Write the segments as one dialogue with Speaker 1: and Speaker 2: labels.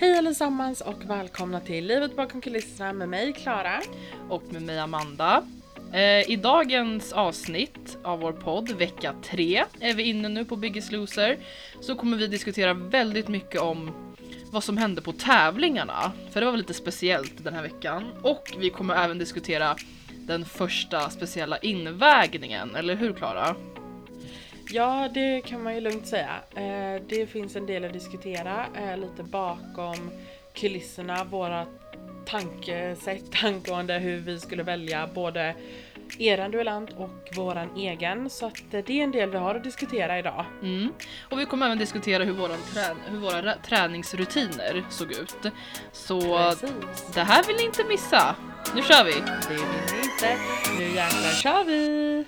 Speaker 1: Hej allesammans och välkomna till Livet bakom kulisserna med mig Klara.
Speaker 2: och med mig Amanda. Eh, I dagens avsnitt av vår podd, vecka 3, är vi inne nu på Biggest Loser, så kommer vi diskutera väldigt mycket om vad som hände på tävlingarna, för det var lite speciellt den här veckan. Och vi kommer även diskutera den första speciella invägningen, eller hur Klara?
Speaker 1: Ja, det kan man ju lugnt säga. Eh, Det finns en del att diskutera eh, lite bakom kulisserna, våra tankesätt angående hur vi skulle välja både eran duellant och våran egen. Så att eh, det är en del vi har att diskutera idag.
Speaker 2: Mm. Och vi kommer även diskutera hur, våran trän- hur våra rä- träningsrutiner såg ut. Så
Speaker 1: Precis.
Speaker 2: det här vill ni inte missa. Nu kör vi!
Speaker 1: Det vill ni inte. Nu jäklar kör vi!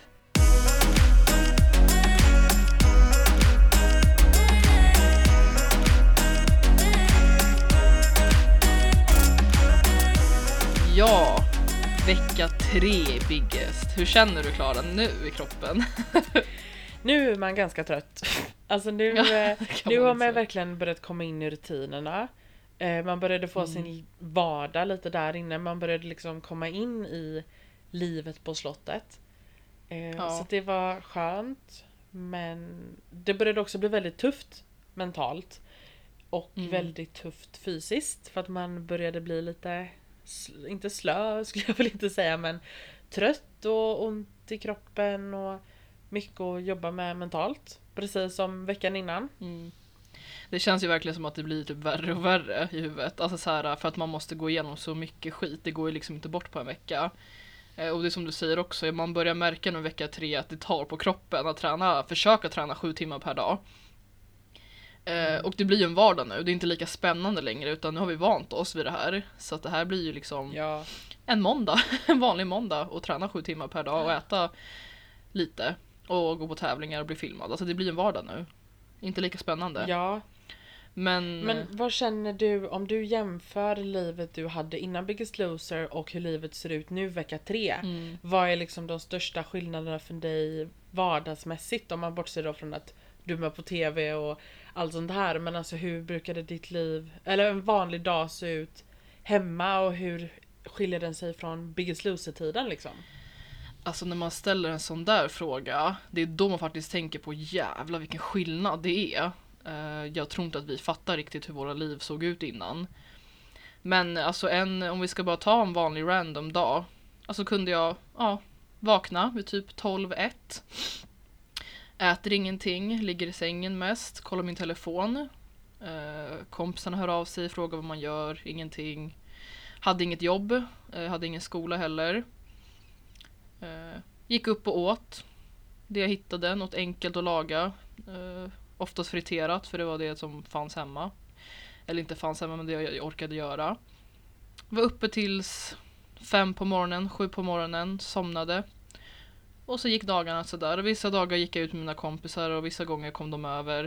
Speaker 2: Ja, vecka tre Biggest. Hur känner du Klara nu i kroppen?
Speaker 1: Nu är man ganska trött. Alltså nu,
Speaker 2: Ja,
Speaker 1: eh, nu har man verkligen börjat komma in i rutinerna. Eh, Man började få
Speaker 2: Mm.
Speaker 1: sin vardag lite där inne. Man började liksom komma in i livet på slottet. Eh,
Speaker 2: Ja.
Speaker 1: Så det var skönt. Men det började också bli väldigt tufft mentalt. Och
Speaker 2: Mm.
Speaker 1: väldigt tufft fysiskt. För att man började bli lite, sl- inte slö skulle jag väl inte säga men trött och ont i kroppen och mycket att jobba med mentalt. Precis som veckan innan.
Speaker 2: Mm. Det känns ju verkligen som att det blir typ värre och värre i huvudet. Alltså så här, för att man måste gå igenom så mycket skit. Det går ju liksom inte bort på en vecka. Eh, och det är som du säger också, man börjar märka nu vecka tre att det tar på kroppen att träna, försöka träna sju timmar per dag. Eh, Och det blir ju en vardag nu, det är inte lika spännande längre utan nu har vi vant oss vid det här. Så att det här blir ju liksom
Speaker 1: Ja,
Speaker 2: en måndag, en vanlig måndag och träna sju timmar per dag och äta lite och gå på tävlingar och bli filmad. Alltså det blir en vardag nu. Inte lika spännande.
Speaker 1: ja.
Speaker 2: Men,
Speaker 1: Men vad känner du om du jämför livet du hade innan Biggest Loser och hur livet ser ut nu vecka tre?
Speaker 2: mm,
Speaker 1: Vad är liksom de största skillnaderna för dig vardagsmässigt? Om man bortser då från att du är med på TV och allt sånt här. Men alltså hur brukade ditt liv, eller en vanlig dag se ut hemma och hur skiljer den sig från Biggest Loser-tiden liksom?
Speaker 2: alltså när man ställer en sån där fråga, det är då man faktiskt tänker på jävla vilken skillnad det är. Eh, jag tror inte att vi fattar riktigt hur våra liv såg ut innan. Men alltså en, om vi ska bara ta en vanlig random dag, alltså kunde jag, ja, vakna vid typ 12-1. Äter ingenting, ligger i sängen mest, kollar min telefon. Eh, kompisarna hör av sig, frågar vad man gör, ingenting. Hade inget jobb, eh, hade ingen skola heller. Eh, gick upp och åt. Det jag hittade, något enkelt att laga. Eh, oftast friterat, för det var det som fanns hemma. Eller inte fanns hemma, men det jag orkade göra. Var uppe tills fem på morgonen, sju på morgonen, somnade. Och så gick dagarna sådär. Och Vissa dagar gick jag ut med mina kompisar och vissa gånger kom de över.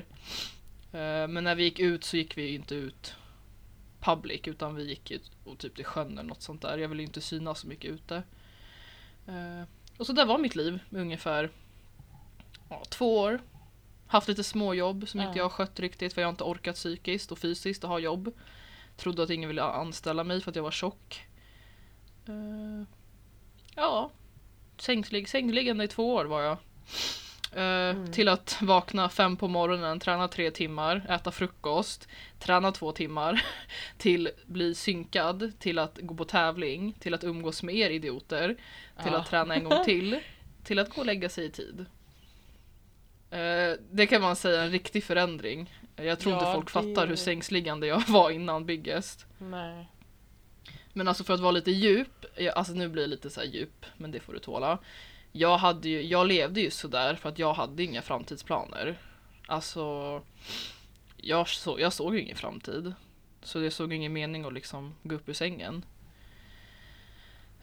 Speaker 2: Eh, Men när vi gick ut så gick vi inte ut public utan vi gick ut och typ till sjön eller något sånt där. Jag ville inte synas så mycket ute. Eh, Och så där var mitt liv ungefär ja, två år. Haft lite småjobb som inte jag har skött riktigt för jag har inte orkat psykiskt och fysiskt att ha jobb. Trodde att ingen ville anställa mig för att jag var tjock. Eh, ja, sängslig, sängliggande i två år var jag. Eh,
Speaker 1: Mm.
Speaker 2: Till att vakna fem på morgonen, träna tre timmar, äta frukost, träna två timmar, till bli synkad, till att gå på tävling, till att umgås med er idioter, till
Speaker 1: Ja.
Speaker 2: att träna en gång till, till att gå och lägga sig i tid. Eh, Det kan man säga är en riktig förändring. Jag tror inte
Speaker 1: Ja,
Speaker 2: folk
Speaker 1: det-
Speaker 2: fattar hur sängsliggande jag var innan Biggest.
Speaker 1: Nej.
Speaker 2: Men alltså för att vara lite djup, jag- alltså nu blir det lite så här djup, men det får du tåla. Jag, hade ju, jag levde ju sådär för att jag hade inga framtidsplaner. Alltså, jag, så, jag såg ju ingen framtid. Så jag såg ingen mening att liksom gå upp ur sängen.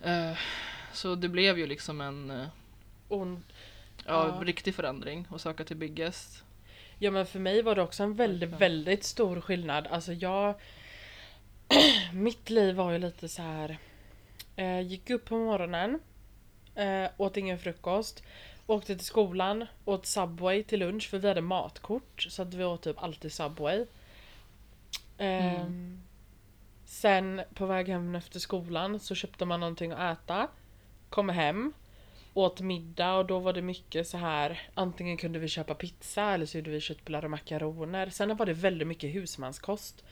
Speaker 2: Eh, så det blev ju liksom en eh,
Speaker 1: Och
Speaker 2: ja,
Speaker 1: Ja.
Speaker 2: riktig förändring att söka till Biggest.
Speaker 1: Ja men för mig var det också en väldigt, väldigt stor skillnad. Alltså jag... Mitt liv var ju lite så här. Eh, gick upp på morgonen. Eh, åt ingen frukost. Åkte till skolan. Åt Subway till lunch för vi hade matkort. Så att vi åt typ alltid Subway. Eh,
Speaker 2: Mm.
Speaker 1: Sen på väg hem efter skolan så köpte man någonting att äta. Kommer hem. Åt middag och då var det mycket så här. Antingen kunde vi köpa pizza eller så gjorde vi köttbullar och makaroner. Sen var det väldigt mycket husmanskost.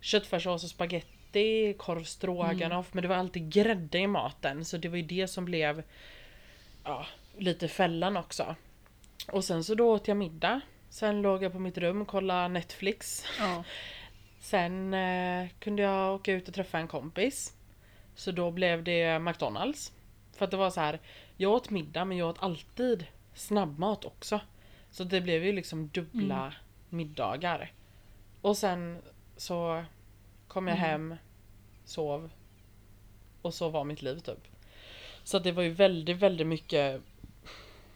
Speaker 1: Köttfärssås och spaghetti, korv stroganoff. Men det var alltid grädde i maten. Så det var ju det som blev ja, lite fällan också. Och sen så då åt jag middag. Sen låg jag på mitt rum och kollade Netflix.
Speaker 2: Ja.
Speaker 1: Sen eh, kunde jag åka ut och träffa en kompis. Så då blev det McDonalds. För att det var så här, jag åt middag men jag åt alltid snabbmat också. Så det blev ju liksom dubbla
Speaker 2: Mm.
Speaker 1: middagar. Och sen så kom jag
Speaker 2: Mm.
Speaker 1: hem, sov. Och så var mitt liv typ. Så det var ju väldigt, väldigt mycket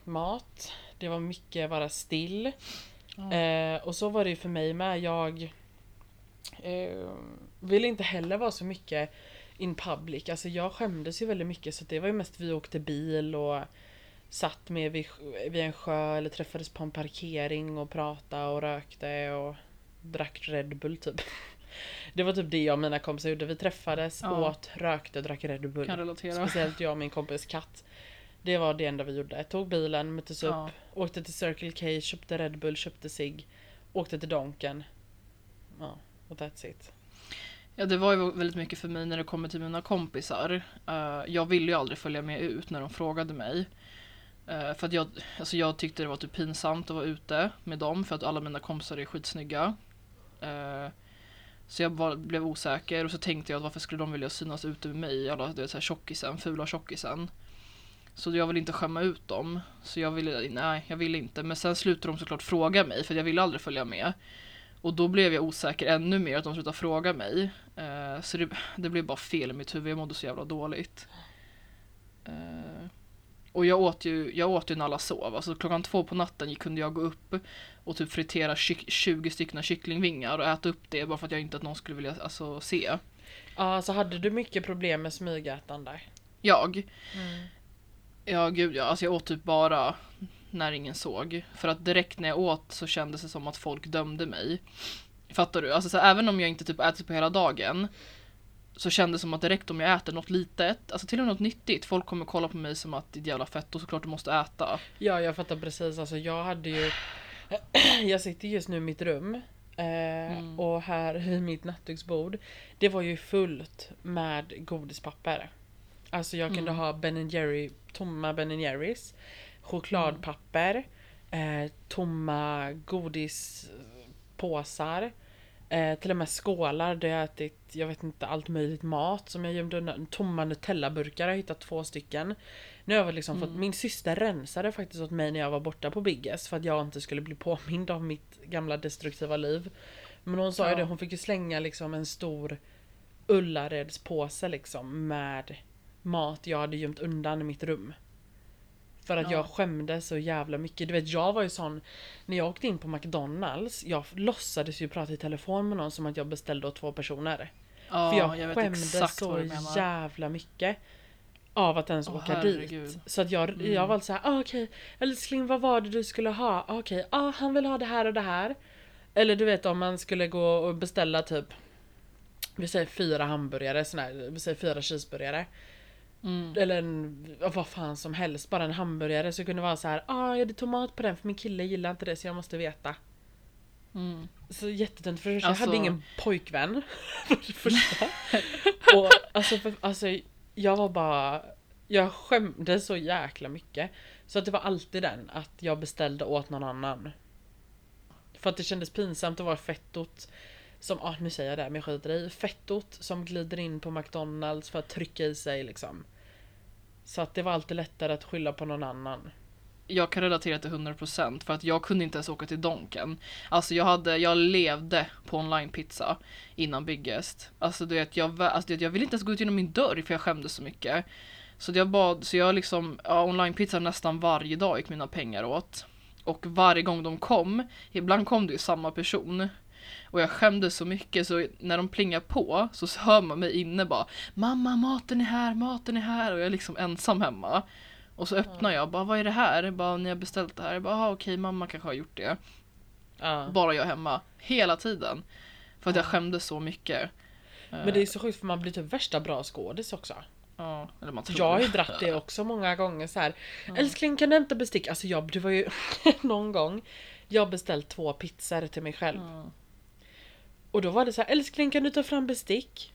Speaker 1: mat. Det var mycket vara still.
Speaker 2: Ja.
Speaker 1: Eh, och så var det ju för mig med. Jag eh, ville inte heller vara så mycket in public. Alltså jag skämdes ju väldigt mycket så det var ju mest vi åkte bil och satt med vid, vid en sjö eller träffades på en parkering och pratade och rökte och drack Red Bull typ. Det var typ det jag och mina kompisar gjorde. Vi träffades,
Speaker 2: Ja.
Speaker 1: åt, rökte, drack Red Bull.
Speaker 2: Kan relatera.
Speaker 1: Speciellt jag och min kompis katt. Det var det enda vi gjorde. Tog bilen, möttes upp,
Speaker 2: Ja.
Speaker 1: åkte till Circle K, köpte Red Bull, köpte sig åkte till Donken. Ja, och that's it.
Speaker 2: Ja, det var ju väldigt mycket för mig när det kommer till mina kompisar. Eh, jag ville ju aldrig följa med ut när de frågade mig. Eh, för att jag, alltså jag tyckte det var typ pinsamt att vara ute med dem för att alla mina kompisar är skitsnygga. Eh, så jag bara blev osäker och så tänkte jag att varför skulle de vilja synas ute med mig, alla du vet, så här tjockisen, fula tjockisen. Så jag ville inte skämma ut dem. Så jag ville, nej jag ville inte. Men sen slutade de såklart fråga mig för jag ville aldrig följa med. Och då blev jag osäker ännu mer att de slutade fråga mig. Eh, så det, det blev bara fel i mitt huvud, jag mådde så jävla dåligt. Eh, och jag åt ju, jag åt ju när alla sov. Alltså klockan två på natten kunde jag gå upp och typ fritera kyck- 20 stycken kycklingvingar och äta upp det bara för att jag inte att någon skulle vilja alltså, se.
Speaker 1: Ja, så hade du mycket problem med smygätande?
Speaker 2: Jag? Ja gud ja, alltså jag åt typ bara när ingen såg. För att direkt när jag åt så kändes det som att folk dömde mig. Fattar du? Alltså så även om jag inte typ ätit på hela dagen så kändes det som att direkt om jag äter något litet, alltså till och med något nyttigt, folk kommer kolla på mig som att det är jävla fett och såklart du måste äta.
Speaker 1: Ja, jag fattar precis. Alltså jag hade ju... jag sitter just nu i mitt rum. Eh,
Speaker 2: Mm.
Speaker 1: Och här i mitt nattduksbord. Det var ju fullt med godispapper. Alltså jag kunde
Speaker 2: Mm.
Speaker 1: ha Ben Jerry, tomma Ben Jerrys. Chokladpapper. Eh, tomma godispåsar. Eh, till och med skålar där jag ätit, jag vet inte, allt möjligt mat som jag gömde undan. Tomma Nutella-burkar har jag hittat två stycken. Nu har jag liksom fått,
Speaker 2: Mm.
Speaker 1: min syster rensade faktiskt åt mig när jag var borta på Biggest för att jag inte skulle bli påmind om mitt gamla destruktiva liv. Men hon sa ju
Speaker 2: Ja.
Speaker 1: det, hon fick ju slänga liksom en stor Ullareds-påse liksom med mat jag hade gömt undan i mitt rum. För att
Speaker 2: Ja.
Speaker 1: jag skämdes så jävla mycket. Du vet jag var ju sån När jag åkte in på McDonalds Jag låtsades ju prata i telefon med någon som att jag beställde åt två personer.
Speaker 2: Ja,
Speaker 1: För jag,
Speaker 2: vet
Speaker 1: skämdes så jävla mycket. Av att ens åka
Speaker 2: herregud.
Speaker 1: dit. Så att jag,
Speaker 2: Mm.
Speaker 1: jag var så här, ah, okej älskling vad var det du skulle ha? Ah, Okej, ah, han vill ha det här och det här. Eller du vet om man skulle gå och beställa typ Vi säger fyra hamburgare, sån här, vi säger fyra cheeseburgare.
Speaker 2: Mm.
Speaker 1: Eller en, vad fan som helst, bara en hamburgare. Så kunde det vara så här, ah, är det tomat på den? För min kille gillar inte det så jag måste veta.
Speaker 2: Mm.
Speaker 1: Så jättetönt för
Speaker 2: Alltså-
Speaker 1: jag hade ingen pojkvän. För det första. Och alltså, för, alltså jag var bara Jag skämdes så jäkla mycket. Så att det var alltid den att jag beställde åt någon annan. För att det kändes pinsamt att vara fettot som, ah, nu säger jag det men jag skiter i. Fettot som glider in på McDonalds för att trycka i sig liksom. Så att det var alltid lättare att skylla på någon annan.
Speaker 2: Jag kan relatera till 100% för att jag kunde inte ens åka till Donken. Alltså jag hade, jag levde på online-pizza innan Biggest. Alltså du vet, jag, alltså, du vet, jag ville inte ens gå ut genom min dörr för jag skämdes så mycket. Så jag bad, så jag liksom, ja, online-pizza nästan varje dag gick mina pengar åt. Och varje gång de kom, ibland kom det ju samma person. Och jag skämdes så mycket så när de plingar på så hör man mig inne bara Mamma maten är här, maten är här och jag är liksom ensam hemma. Och så öppnar jag bara vad är det här? Jag bara ni har beställt det här. Jag bara "Ah, okej mamma kanske har gjort det.
Speaker 1: Ja.
Speaker 2: Bara jag hemma. Hela tiden. För att jag
Speaker 1: Ja.
Speaker 2: skämdes så mycket.
Speaker 1: Men det är så sjukt för man blir typ värsta bra skådis också.
Speaker 2: Ja, eller man tror
Speaker 1: Jag har ju dratt det också många gånger så här. Älskling kan du hämta bestick? Alltså jag, det var ju någon gång jag beställt två pizzor till mig själv.
Speaker 2: Ja.
Speaker 1: Och då var det så här, älskling kan du ta fram bestick?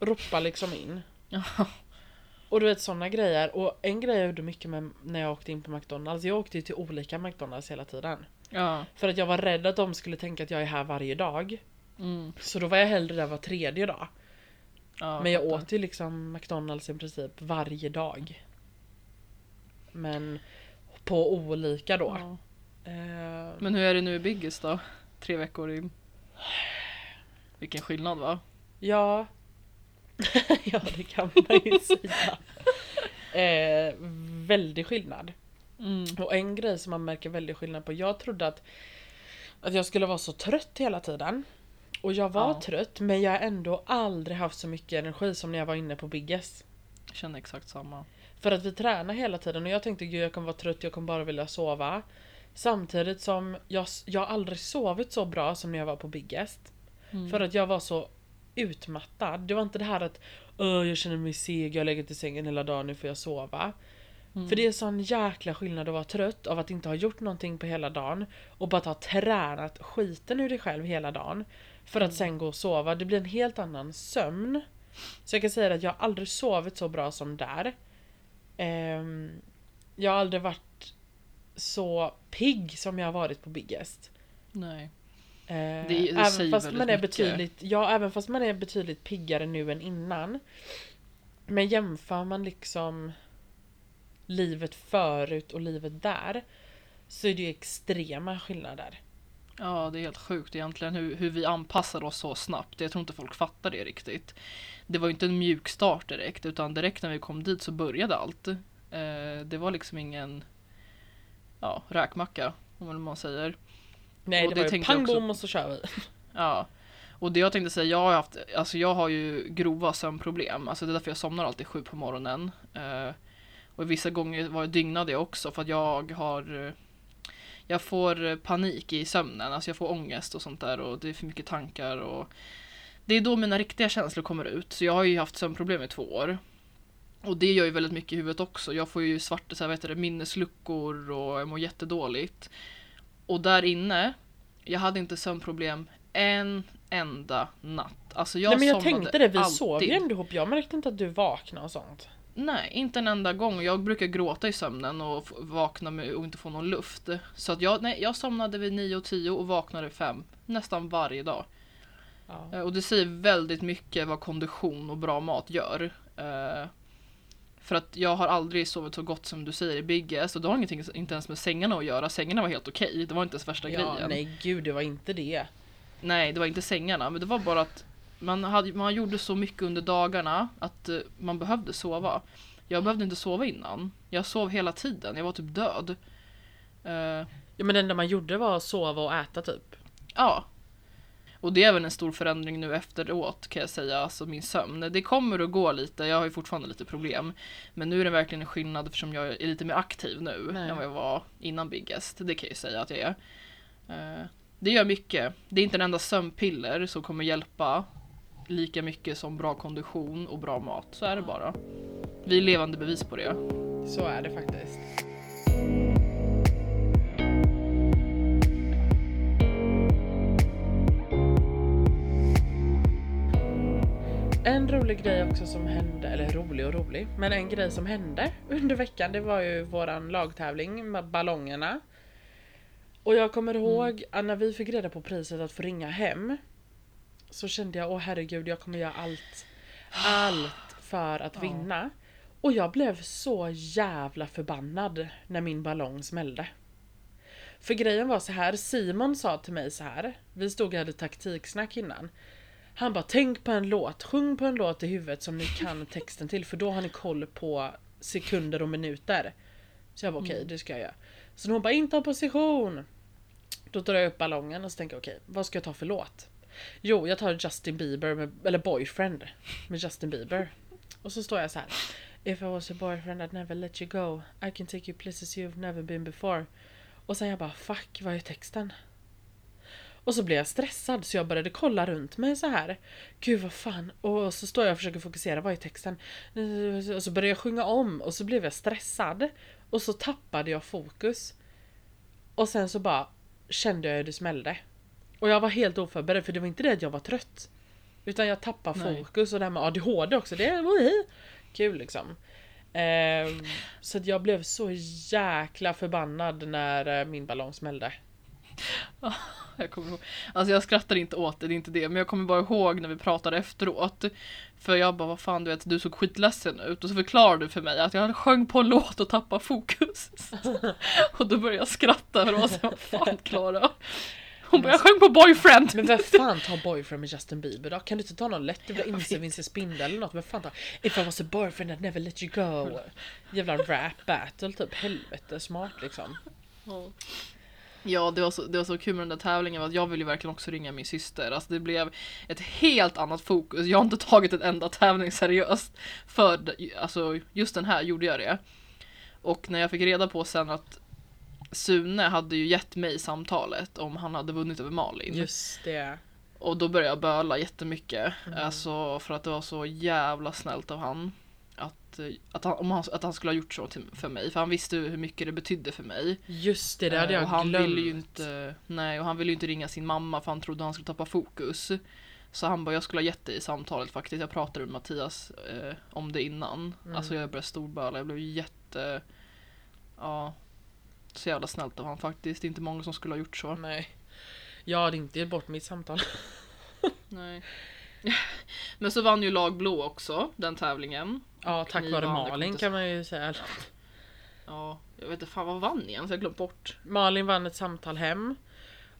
Speaker 1: Ropa liksom in.
Speaker 2: Ja.
Speaker 1: Och du vet sådana grejer. Och en grej jag gjorde mycket med när jag åkte in på McDonalds. Jag åkte ju till olika McDonalds hela tiden.
Speaker 2: Ja.
Speaker 1: För att jag var rädd att de skulle tänka att jag är här varje dag.
Speaker 2: Mm.
Speaker 1: Så då var jag hellre där var tredje dag.
Speaker 2: ja
Speaker 1: Men jag
Speaker 2: fattar.
Speaker 1: åt ju liksom McDonalds i princip varje dag. Men på olika då.
Speaker 2: Ja.
Speaker 1: Eh,
Speaker 2: Men hur är det nu i Biggest då? Tre veckor in. Vilken skillnad va?
Speaker 1: Ja. ja det kan man ju säga. Eh, väldig skillnad.
Speaker 2: Mm.
Speaker 1: Och en grej som man märker väldigt skillnad på. Jag trodde att, att jag skulle vara så trött hela tiden. Och jag var
Speaker 2: Ja.
Speaker 1: trött men jag har ändå aldrig haft så mycket energi som när jag var inne på Biggest.
Speaker 2: Jag känner exakt samma.
Speaker 1: För att vi tränar hela tiden och jag tänkte gud jag kommer vara trött, jag kommer bara vilja sova. Samtidigt som jag, jag har aldrig sovit så bra som när jag var på Biggest.
Speaker 2: Mm.
Speaker 1: För att jag var så utmattad. Det var inte det här att Åh, jag känner mig seg, jag legat i sängen hela dagen, nu får jag sova.
Speaker 2: Mm.
Speaker 1: För det är sån jäkla skillnad att vara trött av att inte ha gjort någonting på hela dagen och bara ha tränat skiten ur dig själv hela dagen. För att sen gå och sova. Det blir en helt annan sömn. Så jag kan säga att jag har aldrig sovit så bra som där. Ehm, jag har aldrig varit så pigg som jag har varit på Biggest.
Speaker 2: Nej.
Speaker 1: Eh,
Speaker 2: Det- det
Speaker 1: även fast man är
Speaker 2: mycket.
Speaker 1: betydligt, ja, även fast man är betydligt piggare nu än innan. Men jämför man liksom livet förut och livet där så är det ju extrema skillnader.
Speaker 2: Ja, det är helt sjukt egentligen hur, hur vi anpassar oss så snabbt. Jag tror inte folk fattar det riktigt. Det var ju inte en mjuk start direkt, utan direkt när vi kom dit så började allt. Eh, det var liksom ingen ja, räkmacka, om man säger.
Speaker 1: Nej
Speaker 2: Och
Speaker 1: det
Speaker 2: det
Speaker 1: var ju pang bom och så kör vi.
Speaker 2: Ja. Och det jag tänkte säga, jag har haft, alltså jag har ju grova sömnproblem. Alltså det är därför jag somnar alltid sju på morgonen. Eh, och vissa gånger var jag dygnade jag också för att jag har eh, jag får eh, panik i sömnen, alltså jag får ångest och sånt där och det är för mycket tankar och det är då mina riktiga känslor kommer ut. Så jag har ju haft sömnproblem i två år. Och det gör ju väldigt mycket i huvudet också. Jag får ju svarta så här, heter det, minnesluckor och jag mår jättedåligt. Och där inne, jag hade inte sömnproblem en enda natt. Alltså jag
Speaker 1: Nej men jag tänkte det, vi
Speaker 2: alltid.
Speaker 1: sov ju ändå ihop. Jag märkte inte att du vaknade och sånt.
Speaker 2: Nej, inte en enda gång. Jag brukar gråta i sömnen och vakna med och inte få någon luft. Så att jag, nej, jag somnade vid 9 och 10 och vaknade 5 nästan varje dag.
Speaker 1: Ja.
Speaker 2: Eh, Och det säger väldigt mycket vad kondition och bra mat gör. För att jag har aldrig sovit så gott som du säger i Biggest och det har ingenting, inte ens med sängarna att göra. Sängarna var helt okej, det var inte ens värsta
Speaker 1: Ja,
Speaker 2: grejen.
Speaker 1: nej gud det var inte det.
Speaker 2: Nej, det var inte sängarna, men det var bara att man, hade, man gjorde så mycket under dagarna att eh, man behövde sova. Jag behövde inte sova innan. Jag sov hela tiden, jag var typ död. Eh,
Speaker 1: Ja men det enda man gjorde var att sova och äta typ.
Speaker 2: ja. Och det är även en stor förändring nu efteråt kan jag säga, alltså min sömn. Det kommer att gå lite, jag har ju fortfarande lite problem. Men nu är det verkligen en skillnad eftersom jag är lite mer aktiv nu
Speaker 1: Nej.
Speaker 2: än vad jag var innan Biggest. Det kan jag ju säga att jag är. Eh, Det gör mycket. Det är inte en enda sömnpiller som kommer hjälpa lika mycket som bra kondition och bra mat. Så är det bara. Vi är levande bevis på det.
Speaker 1: Så är det faktiskt. En rolig grej också som hände, eller rolig och rolig, men en grej som hände under veckan det var ju våran lagtävling med ballongerna. Och jag kommer ihåg att när vi fick reda på priset att få ringa hem så kände jag åh herregud jag kommer göra allt, allt för att vinna. Och jag blev så jävla förbannad när min ballong smällde. För grejen var så här, Simon sa till mig så här. Vi stod och hade taktiksnack innan. Han bara tänk på en låt, sjung på en låt i huvudet som ni kan texten till för då har ni koll på sekunder och minuter. Så jag bara okej, det ska jag göra. Så hon bara inte ha position. Då drar jag upp ballongen och så tänker jag okej, vad ska jag ta för låt? Jo, jag tar Justin Bieber, med, eller Boyfriend med Justin Bieber. Och så står jag så här. If I was your boyfriend I'd never let you go. I can take you places you've never been before. Och sen jag bara fuck, vad är texten? Och så blev jag stressad så jag började kolla runt mig så här. Gud vad fan. Och så står jag och försöker fokusera, vad är texten? Och så började jag sjunga om och så blev jag stressad. Och så tappade jag fokus. Och sen så bara kände jag hur det smällde. Och jag var helt oförberedd för det var inte det att jag var trött. Utan jag tappade
Speaker 2: Nej.
Speaker 1: fokus och det här med ADHD också, det var kul liksom. Ehm, så jag blev så jäkla förbannad när eh, min ballong smällde.
Speaker 2: Jag kommer ihåg. Alltså jag skrattar inte åt det, det är inte det. Men jag kommer bara ihåg när vi pratade efteråt. För jag bara, vad fan du vet, du såg skitledsen ut. Och så förklarade du för mig att jag sjöng på en låt och tappade fokus. och då började jag skratta för det så, vad fan Klara? Hon bara, jag sjöng på boyfriend!
Speaker 1: Men vem fan tar boyfriend med Justin Bieber då? Kan du inte ta någon lätt? Du blir inse Vince Spindel eller något. Vem fan tar If I was a boyfriend I'd never let you go. Jävla rap battle typ. Helvete smart liksom.
Speaker 2: Ja, det var, så, det var så kul med den där tävlingen att jag ville ju verkligen också ringa min syster. Alltså det blev ett helt annat fokus. Jag har inte tagit en enda tävling seriöst. För alltså, just den här gjorde jag det. Och när jag fick reda på sen att Sune hade ju gett mig samtalet om han hade vunnit över Malin.
Speaker 1: Just det.
Speaker 2: Och då började jag böla jättemycket.
Speaker 1: Mm.
Speaker 2: Alltså för att det var så jävla snällt av han. Att, att, han, om han, att han skulle ha gjort så till, för mig. För han visste hur mycket det betydde för mig.
Speaker 1: Just det, det hade
Speaker 2: Eh,
Speaker 1: jag
Speaker 2: och han
Speaker 1: glömt.
Speaker 2: ville ju inte, nej, och han ville ju inte ringa sin mamma för han trodde han skulle tappa fokus. Så han bara, jag skulle ha gett dig i samtalet faktiskt. Jag pratade med Mattias eh, om det innan.
Speaker 1: Mm.
Speaker 2: Alltså jag började storböla, jag blev jätte, ja, så jävla snällt av han faktiskt. Det är inte många som skulle ha gjort så.
Speaker 1: Nej. Jag hade inte gett bort mitt samtal.
Speaker 2: Nej. Men så vann ju lag blå också, den tävlingen.
Speaker 1: Ja, tack
Speaker 2: Ni
Speaker 1: vare Malin kan man ju säga.
Speaker 2: Ja, jag vet inte fan vad vann igen så jag glömt bort.
Speaker 1: Malin vann ett samtal hem.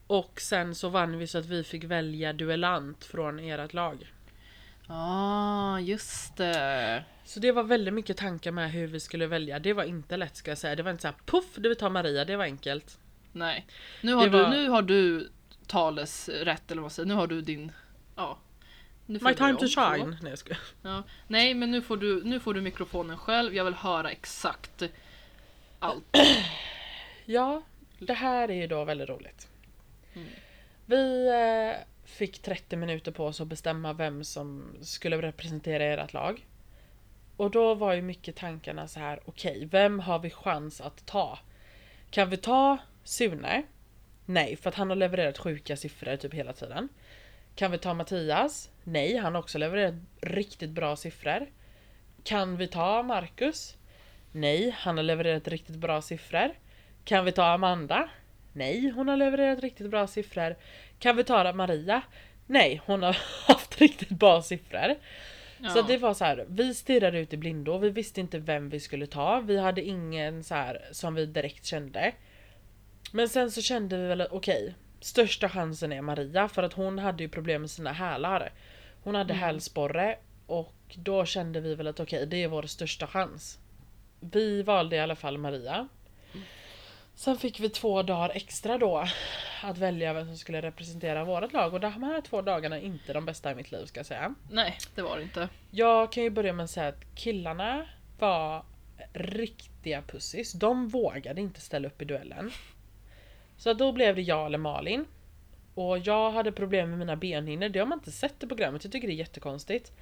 Speaker 1: Och sen så vann vi så att vi fick välja duellant från ert lag.
Speaker 2: ah, just det.
Speaker 1: Så det var väldigt mycket tankar med hur vi skulle välja. Det var inte lätt ska jag säga. Det var inte så här puff, du vill ta Maria. Det var enkelt.
Speaker 2: Nej. Nu har,
Speaker 1: Det
Speaker 2: du,
Speaker 1: var-
Speaker 2: nu har du talesrätt eller vad man säger. Nu har du din... Ja.
Speaker 1: My time to shine. Nej jag skojar.
Speaker 2: Ja. Nej men nu får, du, nu får du mikrofonen själv. Jag vill höra exakt allt.
Speaker 1: Ja, det här är ju då väldigt roligt.
Speaker 2: Mm.
Speaker 1: Vi eh, fick 30 minuter på oss att bestämma vem som skulle representera ert lag. Och då var ju mycket tankarna så här, okej, vem har vi chans att ta? Kan vi ta Sune? Nej, för att han har levererat sjuka siffror typ hela tiden. Kan vi ta Mattias? Nej, han har också levererat riktigt bra siffror. Kan vi ta Marcus? Nej, han har levererat riktigt bra siffror. Kan vi ta Amanda? Nej, hon har levererat riktigt bra siffror. Kan vi ta Maria? Nej, hon har haft riktigt bra siffror. Så
Speaker 2: Ja.
Speaker 1: det var så här, vi stirrade ut i blindo, vi visste inte vem vi skulle ta, vi hade ingen så här som vi direkt kände. Men sen så kände vi väl att okej, största chansen är Maria för att hon hade ju problem med sina hälar. Hon hade
Speaker 2: Mm.
Speaker 1: hälsporre och då kände vi väl att okej, det är vår största chans. Vi valde i alla fall Maria. Sen fick vi två dagar extra då att välja vem som skulle representera vårt lag och de här två dagarna är inte de bästa i mitt liv ska jag säga.
Speaker 2: Nej, det var det inte.
Speaker 1: Jag kan ju börja med att säga att killarna var riktiga pussis. De vågade inte ställa upp i duellen. Så då blev det jag eller Malin. Och jag hade problem med mina benhinnor. Det har man inte sett i programmet. Jag tycker det är jättekonstigt.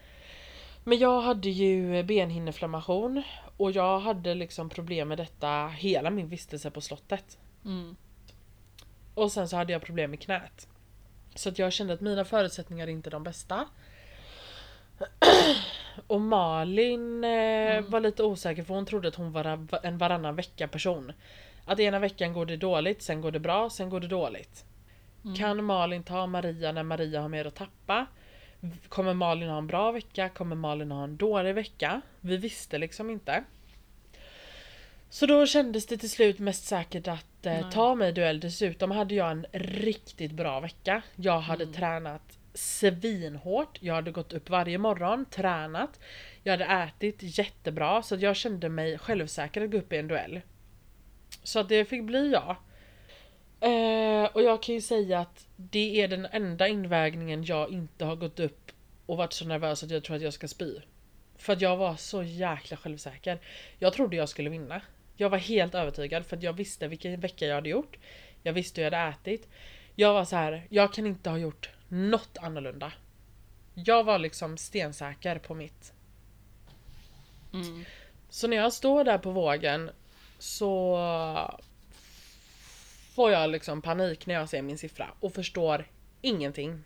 Speaker 1: Men jag hade ju benhinneflammation. Och jag hade liksom problem med detta hela min vistelse på slottet.
Speaker 2: Mm.
Speaker 1: Och sen så hade jag problem med knät. Så att jag kände att mina förutsättningar är inte de bästa. Och Malin eh, var lite osäker för hon trodde att hon var en varannan vecka person. Att ena veckan går det dåligt, sen går det bra, sen går det dåligt.
Speaker 2: Mm.
Speaker 1: Kan Malin ta Maria när Maria har mer att tappa? Kommer Malin ha en bra vecka? Kommer Malin ha en dålig vecka? Vi visste liksom inte. Så då kändes det till slut mest säkert att eh, ta mig i duell. Dessutom hade jag en riktigt bra vecka. Jag hade
Speaker 2: Mm.
Speaker 1: tränat svinhårt. Jag hade gått upp varje morgon, tränat. Jag hade ätit jättebra så jag kände mig självsäker att gå upp i en duell. Så att det fick bli jag. Eh, och jag kan ju säga att det är den enda invägningen jag inte har gått upp och varit så nervös att jag tror att jag ska spy. För att jag var så jäkla självsäker. Jag trodde jag skulle vinna. Jag var helt övertygad för att jag visste vilken vecka jag hade gjort. Jag visste hur jag hade ätit. Jag var så här, jag kan inte ha gjort något annorlunda. Jag var liksom stensäker på mitt.
Speaker 2: Mm.
Speaker 1: Så när jag står där på vågen så får jag liksom panik när jag ser min siffra och förstår ingenting.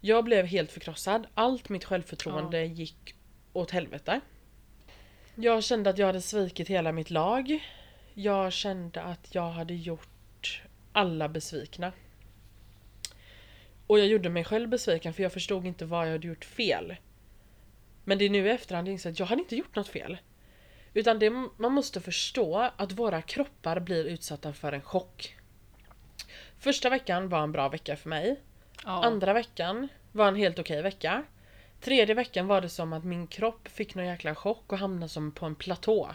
Speaker 1: Jag blev helt förkrossad. Allt mitt självförtroende gick åt helvete. Jag kände att jag hade svikit hela mitt lag. Jag kände att jag hade gjort alla besvikna. Och jag gjorde mig själv besviken för jag förstod inte vad jag hade gjort fel. Men det är nu i efterhand jag inser att jag hade inte gjort något fel. Utan det, man måste förstå att våra kroppar blir utsatta för en chock. Första veckan var en bra vecka för mig.
Speaker 2: Ja.
Speaker 1: Andra veckan var en helt okej vecka. Tredje veckan var det som att min kropp fick någon jäkla chock och hamnade som på en platå.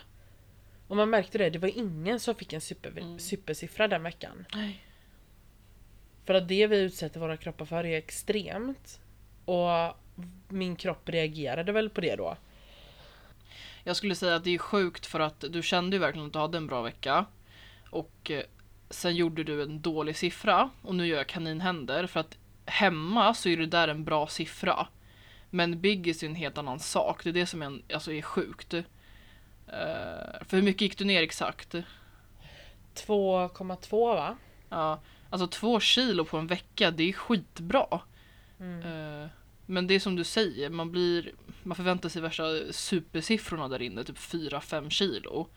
Speaker 1: Och man märkte det, det var ingen som fick en super,
Speaker 2: Mm.
Speaker 1: supersiffra den veckan.
Speaker 2: Nej.
Speaker 1: För att det vi utsätter våra kroppar för är extremt. Och min kropp reagerade väl på det då.
Speaker 2: Jag skulle säga att det är sjukt för att du kände ju verkligen att du hade en bra vecka. Och eh, sen gjorde du en dålig siffra. Och nu gör jag kaninhänder för att hemma så är det där en bra siffra. Men Biggis är en helt annan sak. Det är det som är, alltså är sjukt. Eh, för hur mycket gick du ner exakt?
Speaker 1: 2,2 va?
Speaker 2: Ja, alltså två kilo på en vecka, det är skitbra.
Speaker 1: Mm.
Speaker 2: Eh, Men det är som du säger, man blir Man förväntar sig värsta supersiffrorna där inne, typ 4-5 kilo.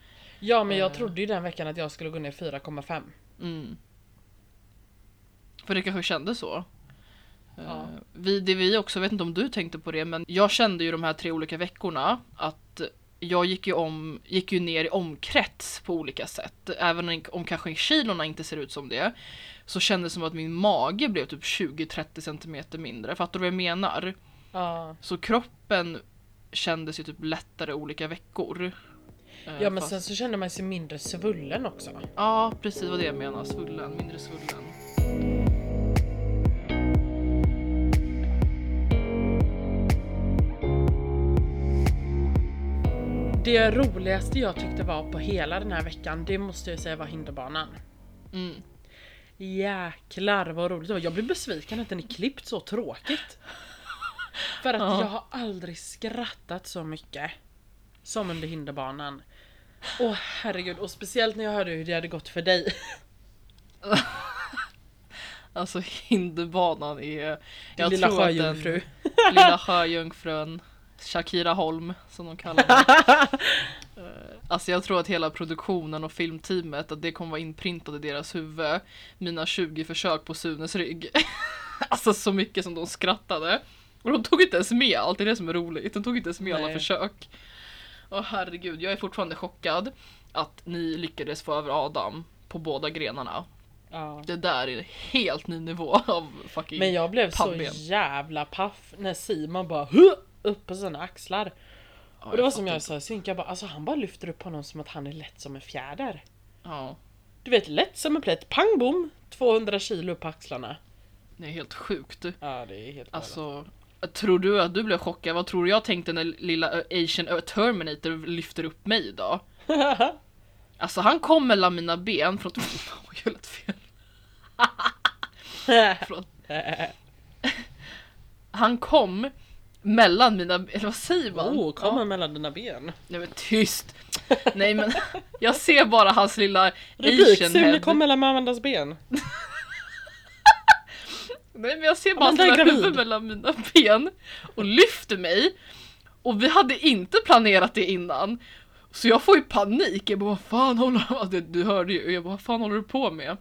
Speaker 1: Ja men jag
Speaker 2: Eh.
Speaker 1: trodde ju den veckan att jag skulle gå ner 4,5.
Speaker 2: Mm. För det kanske kändes så. Eh,
Speaker 1: Ja.
Speaker 2: Vi, det vi också, jag vet inte om du tänkte på det, men jag kände ju de här tre olika veckorna att jag gick ju, om, gick ju ner i omkrets på olika sätt. Även om- om kanske kilorna inte ser ut som det. Så kändes det som att min mage blev typ 20-30 centimeter mindre. Fattar du vad jag menar?
Speaker 1: Ja.
Speaker 2: Så kroppen kändes ju typ lättare olika veckor. Eh,
Speaker 1: Ja men
Speaker 2: fast-
Speaker 1: sen så kände man sig mindre svullen också.
Speaker 2: Ja, precis vad det jag menar. Svullen, mindre svullen.
Speaker 1: Det roligaste jag tyckte var på hela den här veckan, det måste jag säga var hinderbanan.
Speaker 2: Mm.
Speaker 1: Jäklar vad roligt det var. Jag blev besviken att den är klippt så tråkigt. För att
Speaker 2: Ja.
Speaker 1: jag har aldrig skrattat så mycket som under hinderbanan. Åh herregud, och speciellt när jag hörde hur det hade gått för dig.
Speaker 2: Alltså hinderbanan är... Jag
Speaker 1: Lilla
Speaker 2: tror att den-
Speaker 1: sjöjungfru.
Speaker 2: Lilla sjöjungfrun. Shakira Holm som de kallar henne. Alltså jag tror att hela produktionen och filmteamet att det kommer vara inprintat i deras huvud. Mina 20 försök på Sunes rygg. alltså så mycket som de skrattade. Och de tog inte ens med allt, det är det som är roligt. De tog inte ens med alla
Speaker 1: Nej.
Speaker 2: försök. Åh herregud, jag är fortfarande chockad att ni lyckades få över Adam på båda grenarna.
Speaker 1: Ja.
Speaker 2: Det där är en helt ny nivå av fucking
Speaker 1: Men jag blev så
Speaker 2: pannben.
Speaker 1: jävla paff när Simon bara upp på sina axlar. Och det var som jag sa i synk, jag bara alltså han bara lyfter upp honom som att han är lätt som en fjäder.
Speaker 2: Ja,
Speaker 1: Du vet lätt som en plätt, pang bom! 200 kilo på axlarna.
Speaker 2: det är helt sjukt.
Speaker 1: Ja det är helt galet.
Speaker 2: Alltså, tror du att du blev chockad? Vad tror du jag tänkte när lilla Asian Terminator lyfter upp mig då? Alltså han kom mellan mina ben från... Oj, jag lät fel. Förlåt. Han kom mellan mina... Eller vad säger man?
Speaker 1: oh, kommer
Speaker 2: Ja.
Speaker 1: mellan dina ben.
Speaker 2: Nej men tyst! Nej men jag ser bara hans lilla
Speaker 1: Rubrik,
Speaker 2: Asian
Speaker 1: Sune
Speaker 2: head.
Speaker 1: kom mellan Amandas ben.
Speaker 2: Nej men jag ser bara hans lilla huvud mellan mina ben och lyfter mig. Och vi hade inte planerat det innan. Så jag får ju panik. Jag bara vad fan håller du, du hörde ju. Jag bara vad fan håller du på med?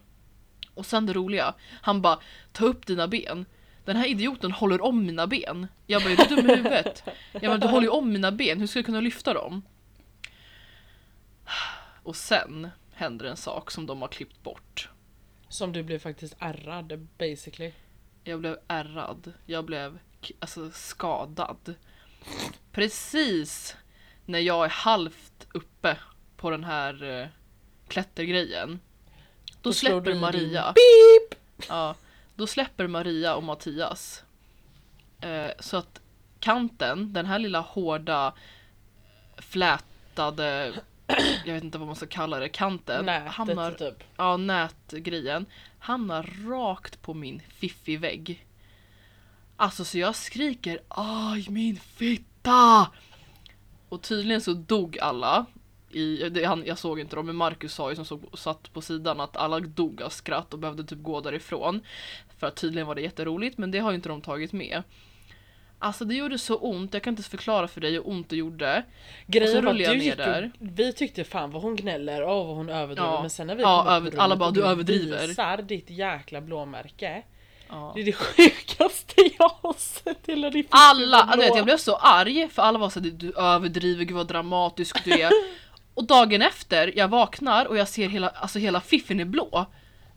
Speaker 2: Och sen det roliga. Han bara ta upp dina ben. Den här idioten håller om mina ben. Jag bara är du dum i huvudet? Jag bara du håller ju om mina ben. Hur ska jag kunna lyfta dem? Och sen händer en sak som de har klippt bort.
Speaker 1: Som du blev faktiskt ärrad basically.
Speaker 2: Jag blev ärrad. Jag blev alltså, skadad. Precis när jag är halvt uppe på den här uh, klättergrejen. Då,
Speaker 1: Då
Speaker 2: släpper Maria. Ja, då släpper Maria och Mattias. Eh, så att kanten, den här lilla hårda flätade jag vet inte vad man ska kalla det, kanten.
Speaker 1: Nätet
Speaker 2: hamnar,
Speaker 1: typ.
Speaker 2: ja, nätgrejen. Hamnar rakt på min fiffi-vägg. Alltså så jag skriker aj min fitta! Och tydligen så dog alla. I, det, han, jag såg inte dem men Marcus sa ju som såg, satt på sidan att alla dog av skratt och behövde typ gå därifrån. För att tydligen var det jätteroligt men det har ju inte de tagit med. Alltså det gjorde så ont, jag kan inte ens förklara för dig hur ont det gjorde.
Speaker 1: Grejen var du
Speaker 2: ner
Speaker 1: gick
Speaker 2: där.
Speaker 1: och, vi tyckte fan vad hon gnäller, åh vad hon överdriver.
Speaker 2: Ja.
Speaker 1: Men sen när vi
Speaker 2: Ja,
Speaker 1: kom
Speaker 2: över-
Speaker 1: på
Speaker 2: alla
Speaker 1: rummet
Speaker 2: bara, "Du överdriver."
Speaker 1: visar ditt jäkla blåmärke.
Speaker 2: Ja.
Speaker 1: Det är det sjukaste jag har sett hela ditt
Speaker 2: Alla,
Speaker 1: blå.
Speaker 2: du vet, jag blev så arg för alla var så att du överdriver, gud vad dramatisk du är. Och dagen efter, jag vaknar och jag ser hela, alltså hela fiffin är blå.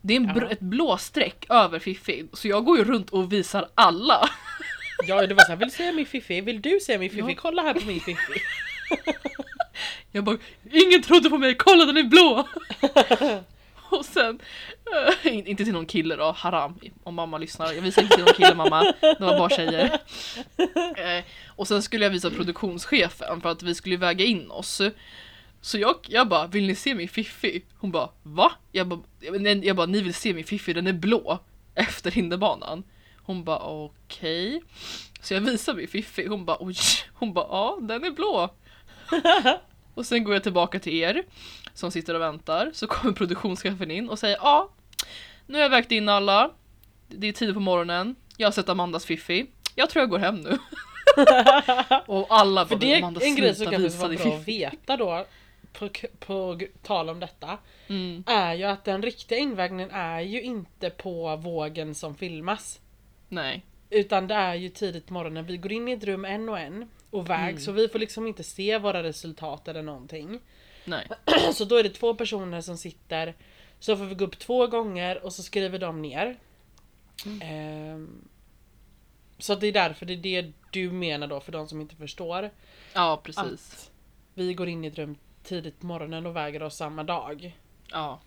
Speaker 2: Det är br-
Speaker 1: Ja.
Speaker 2: ett blå streck över fiffin, så jag går ju runt och visar alla.
Speaker 1: Ja det var såhär, vill du se min fiffi? Vill du se min fiffi?
Speaker 2: Ja.
Speaker 1: Kolla här på min fiffi.
Speaker 2: Jag bara, ingen trodde på mig, kolla den är blå! och sen, in- inte till någon kille då, haram om mamma lyssnar. Jag visar inte till någon kille mamma, det var bara tjejer. Eh, och sen skulle jag visa produktionschefen för att vi skulle väga in oss. Så jag, jag bara, vill ni se min fiffi? Hon bara, va? Jag bara, jag bara, ni vill se min fiffi, den är blå. Efter hinderbanan. Hon bara, okej. Så jag visar min fiffi, hon bara, oj. Hon bara, ja den är blå. och sen går jag tillbaka till er som sitter och väntar. Så kommer produktionschefen in och säger, ja. Nu har jag vägt in alla. Det är tid på morgonen. Jag har sett Amandas fiffi. Jag tror jag går hem nu. och alla bara,
Speaker 1: För det är
Speaker 2: Amanda,
Speaker 1: en grej som
Speaker 2: sluta
Speaker 1: kanske
Speaker 2: visa
Speaker 1: var
Speaker 2: din
Speaker 1: bra att veta då. På, på tal om detta.
Speaker 2: Mm.
Speaker 1: Är ju att den riktiga invägningen är ju inte på vågen som filmas.
Speaker 2: Nej.
Speaker 1: Utan det är ju tidigt på morgonen. Vi går in i ett rum en och en och väg
Speaker 2: Mm.
Speaker 1: så vi får liksom inte se våra resultat eller någonting.
Speaker 2: Nej.
Speaker 1: Så då är det två personer som sitter. Så får vi gå upp två gånger och så skriver de ner.
Speaker 2: Mm.
Speaker 1: Ehm, så det är därför det är det du menar då för de som inte förstår.
Speaker 2: Ja, precis.
Speaker 1: Att vi går in i ett rum tidigt på morgonen och väger oss samma dag.
Speaker 2: Ja,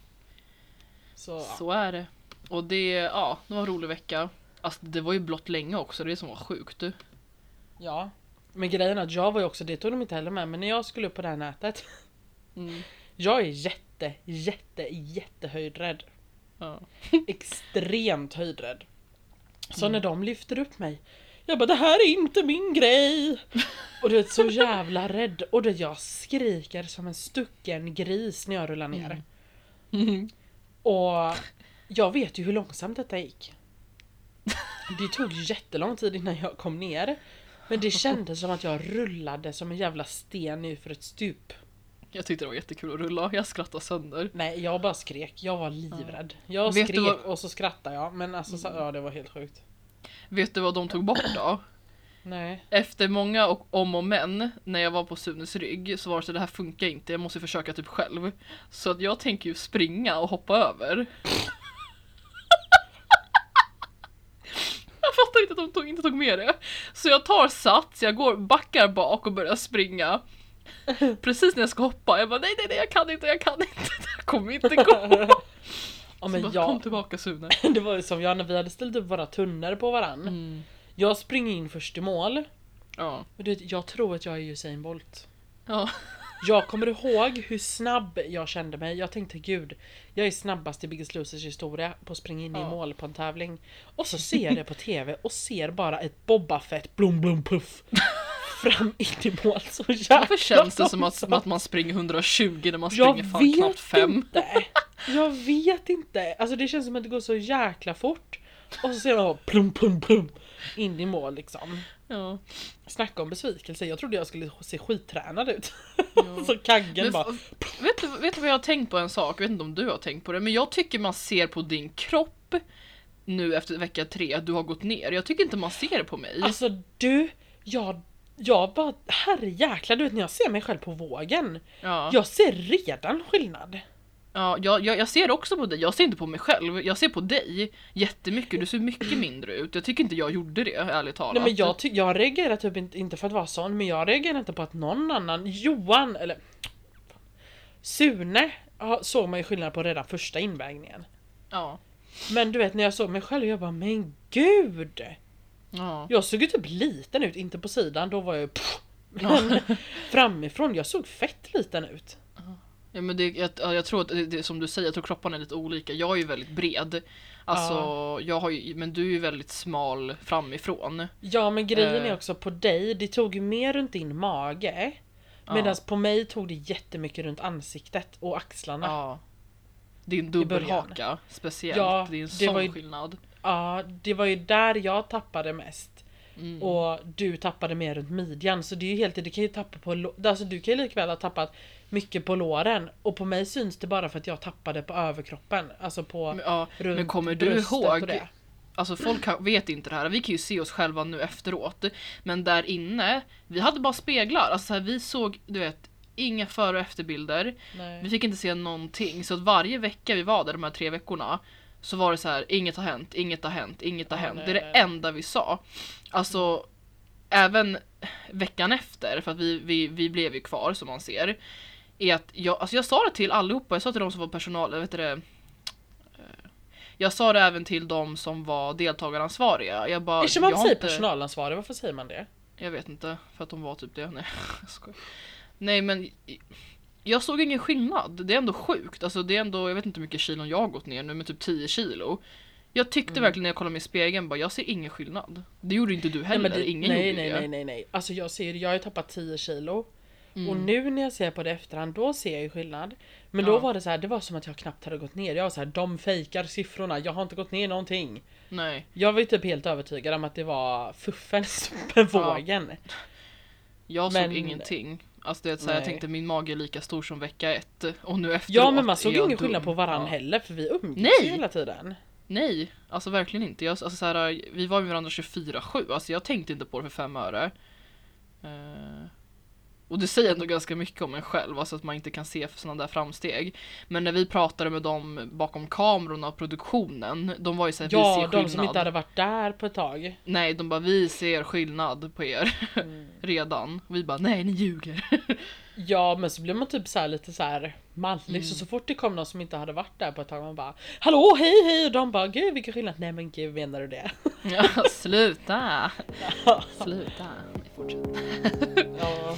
Speaker 1: Så, ja.
Speaker 2: så är det. Och det, ja, det var en rolig vecka. Alltså det var ju blott länge också, det är det som var sjukt.
Speaker 1: ja. Men grejen är att jag var ju också, det tog de inte heller med, men när jag skulle upp på det här nätet.
Speaker 2: Mm.
Speaker 1: Jag är jätte, jätte, jättehöjdrädd.
Speaker 2: Ja.
Speaker 1: Extremt höjdrädd. Så
Speaker 2: Mm.
Speaker 1: när de lyfter upp mig. Jag bara det här är inte min grej. Och du vet så jävla rädd. Och du vet, jag skriker som en stucken gris när jag rullar ner.
Speaker 2: Mm.
Speaker 1: Och jag vet ju hur långsamt detta gick. Det tog jättelång tid innan jag kom ner. Men det kändes som att jag rullade som en jävla sten för ett stup.
Speaker 2: Jag tyckte det var jättekul att rulla, jag skrattade sönder.
Speaker 1: Nej, jag bara skrek. Jag var livrädd. Jag
Speaker 2: Vet
Speaker 1: skrek
Speaker 2: vad-
Speaker 1: och så skrattade jag. Men alltså, så, ja det var helt sjukt.
Speaker 2: Vet du vad de tog bort då?
Speaker 1: Nej.
Speaker 2: Efter många och om och men när jag var på Sunes rygg så var det så det här funkar inte, jag måste försöka typ själv. Så att jag tänker ju springa och hoppa över. jag fattar inte att de tog, inte tog med det. Så jag tar sats, jag går, backar bak och börjar springa. Precis när jag ska hoppa, jag bara nej nej nej jag kan inte, jag kan inte, det här kommer inte gå.
Speaker 1: Ja, men
Speaker 2: bara,
Speaker 1: jag,
Speaker 2: Kom tillbaka Sune.
Speaker 1: det var ju som jag när vi hade ställt upp våra tunnor på varann.
Speaker 2: Mm.
Speaker 1: Jag springer in först i mål.
Speaker 2: Ja.
Speaker 1: Och du vet, jag tror att jag är Usain Bolt.
Speaker 2: ja.
Speaker 1: Jag kommer ihåg hur snabb jag kände mig. Jag tänkte gud, jag är snabbast i Biggest Losers historia på att springa in i
Speaker 2: Ja.
Speaker 1: mål på en tävling. Och så ser jag det på TV och ser bara ett Boba Fett blom blom puff fram in i mål. Så jävla
Speaker 2: Varför känns det som att, som att man springer 120 när man
Speaker 1: Jag
Speaker 2: springer fan knappt
Speaker 1: vet
Speaker 2: fem?
Speaker 1: inte. Jag vet inte. Alltså det känns som att det går så jäkla fort. Och så ser man bara plum plum plum in i mål liksom.
Speaker 2: Ja.
Speaker 1: Snacka om besvikelse. Jag trodde jag skulle se skittränad ut.
Speaker 2: Ja.
Speaker 1: så kaggen
Speaker 2: Men
Speaker 1: bara.
Speaker 2: vet, du, vet du vad jag har tänkt på en sak? Jag vet inte om du har tänkt på det, men jag tycker man ser på din kropp nu efter vecka tre att du har gått ner. Jag tycker inte man ser det på mig.
Speaker 1: Alltså du, jag, jag bara herrejäklar du vet när jag ser mig själv på vågen.
Speaker 2: ja.
Speaker 1: Jag ser redan skillnad.
Speaker 2: Ja, jag, jag, jag ser också på dig, jag ser inte på mig själv. Jag ser på dig jättemycket, du ser mycket mindre ut. Jag tycker inte jag gjorde det, ärligt talat.
Speaker 1: Nej men jag, ty- jag reagerar typ inte, inte för att vara sån men jag reagerar inte på att någon annan, Johan eller Sune ja, såg man ju skillnad på redan första invägningen.
Speaker 2: Ja.
Speaker 1: Men du vet när jag såg mig själv jag bara men gud!
Speaker 2: Ja.
Speaker 1: Jag såg ju typ liten ut, inte på sidan, då var jag ju pff, Men framifrån, jag såg fett liten ut.
Speaker 2: Ja, men det, jag, ja, jag tror att det, det som du säger, jag tror kropparna är lite olika. Jag är ju väldigt bred. Alltså, jag har ju, men du är ju väldigt smal framifrån.
Speaker 1: Ja men grejen
Speaker 2: Eh.
Speaker 1: är också på dig, det tog ju mer runt din mage. Medan på mig tog det jättemycket runt ansiktet och axlarna. Ja,
Speaker 2: Ja. Din dubbelhaka speciellt.
Speaker 1: Ja,
Speaker 2: det är en sån
Speaker 1: ju-
Speaker 2: skillnad.
Speaker 1: det var ju där jag tappade mest.
Speaker 2: Mm.
Speaker 1: Och du tappade mer runt midjan. Så det är ju helt det kan ju tappa på Alltså du kan ju likväl ha tappat mycket på låren. Och på mig syns det bara för att jag tappade på överkroppen. Alltså på
Speaker 2: Men, ja,
Speaker 1: runt
Speaker 2: men kommer du ihåg?
Speaker 1: det.
Speaker 2: Alltså folk vet inte det här, vi kan ju se oss själva nu efteråt. Men där inne, vi hade bara speglar. Alltså så här, vi såg, du vet, inga före och efterbilder.
Speaker 1: Nej.
Speaker 2: Vi fick inte se någonting. Så att varje vecka vi var där, de här tre veckorna, så var det så här, inget har hänt, inget har hänt, inget har
Speaker 1: Ja,
Speaker 2: hänt.
Speaker 1: nej,
Speaker 2: Det är det
Speaker 1: nej.
Speaker 2: enda vi sa. Alltså, även veckan efter, för att vi, vi, vi blev ju kvar som man ser. Är att jag, alltså jag sa det till allihopa, jag sa till de som var personal, vet du det, eh, jag sa det även till de som var deltagaransvariga. Jag bara,
Speaker 1: Eftersom man
Speaker 2: jag
Speaker 1: säger
Speaker 2: inte-
Speaker 1: personalansvarig, varför säger man det?
Speaker 2: jag vet inte, för att de var typ det. Nej, jag. Nej men jag såg ingen skillnad. Det är ändå sjukt. Alltså det är ändå, jag vet inte hur mycket kilon jag har gått ner nu, men typ 10 kilo. Jag tyckte
Speaker 1: Mm.
Speaker 2: verkligen när jag kollade mig i spegeln, bara jag ser ingen skillnad. Det gjorde inte du heller,
Speaker 1: nej, det,
Speaker 2: ingen
Speaker 1: nej,
Speaker 2: gjorde
Speaker 1: nej,
Speaker 2: det.
Speaker 1: nej, nej, nej. Alltså jag ser, jag har ju tappat 10 kilo.
Speaker 2: Mm.
Speaker 1: Och nu när jag ser på det efterhand, då ser jag ju skillnad. Men då
Speaker 2: Ja.
Speaker 1: var det så här, det var som att jag knappt hade gått ner. Jag var så här, de fejkar siffrorna, jag har inte gått ner någonting.
Speaker 2: Nej.
Speaker 1: Jag var ju typ helt övertygad om att det var fuffens med vågen.
Speaker 2: Jag
Speaker 1: Men-
Speaker 2: såg ingenting. Alltså det är så här, jag tänkte min mage är lika stor som vecka ett. Och nu efteråt
Speaker 1: Ja men man såg ingen
Speaker 2: dum.
Speaker 1: skillnad på varann
Speaker 2: Ja.
Speaker 1: heller för vi umgicks
Speaker 2: Nej!
Speaker 1: hela tiden.
Speaker 2: Nej, alltså verkligen inte. Jag, alltså så här, vi var med varandra 24-7, alltså jag tänkte inte på det för fem öre. Uh, och det säger ändå ganska mycket om en själv, alltså att man inte kan se för sådana där framsteg. Men när vi pratade med dem bakom kamerorna och produktionen, de var ju såhär, vi ser
Speaker 1: Ja,
Speaker 2: skillnad.
Speaker 1: de som inte hade varit där på ett tag.
Speaker 2: Nej, de bara, vi ser skillnad på er
Speaker 1: Mm.
Speaker 2: redan. Och vi bara, nej ni ljuger.
Speaker 1: Ja men så blev man typ så här lite så här mallig
Speaker 2: Mm.
Speaker 1: så så fort det kom någon som inte hade varit där på ett tag man bara Hallå hej hej och de bara gud vilken skillnad. Nej men gud menar du det?
Speaker 2: ja, sluta. Sluta. Fortsätt.
Speaker 1: Ja.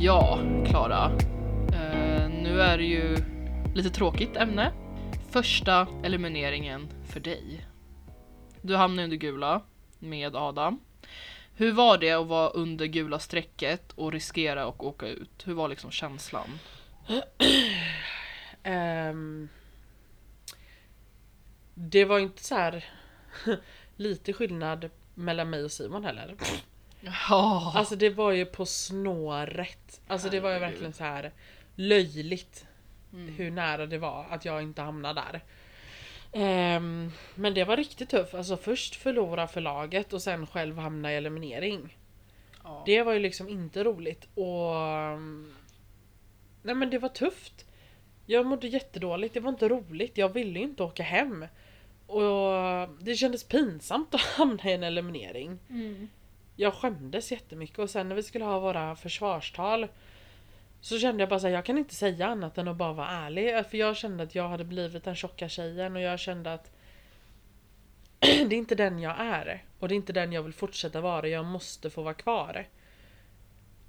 Speaker 2: Ja, Klara. Eh, nu är det ju lite tråkigt ämne. Första elimineringen för dig. Du hamnade under gula med Adam. Hur var det att vara under gula strecket och riskera att åka ut? Hur var liksom känslan?
Speaker 1: um, det var inte så här lite skillnad mellan mig och Simon heller.
Speaker 2: Ja,
Speaker 1: Alltså det var ju på snåret. Alltså det var ju verkligen så här löjligt
Speaker 2: Mm.
Speaker 1: hur nära det var att jag inte hamnade där. Ehm, men det var riktigt tufft. Alltså först förlora för laget och sen själv hamna i eliminering.
Speaker 2: ja.
Speaker 1: Det var ju liksom inte roligt och... mm, Nej men det var tufft. Jag mådde jättedåligt, det var inte roligt, jag ville inte åka hem. Och det kändes pinsamt att hamna i en eliminering.
Speaker 2: Mm.
Speaker 1: Jag skämdes jättemycket och sen när vi skulle ha våra försvarstal så kände jag bara såhär, jag kan inte säga annat än att bara vara ärlig. För jag kände att jag hade blivit den tjocka tjejen och jag kände att det är inte den jag är. Och det är inte den jag vill fortsätta vara, jag måste få vara kvar.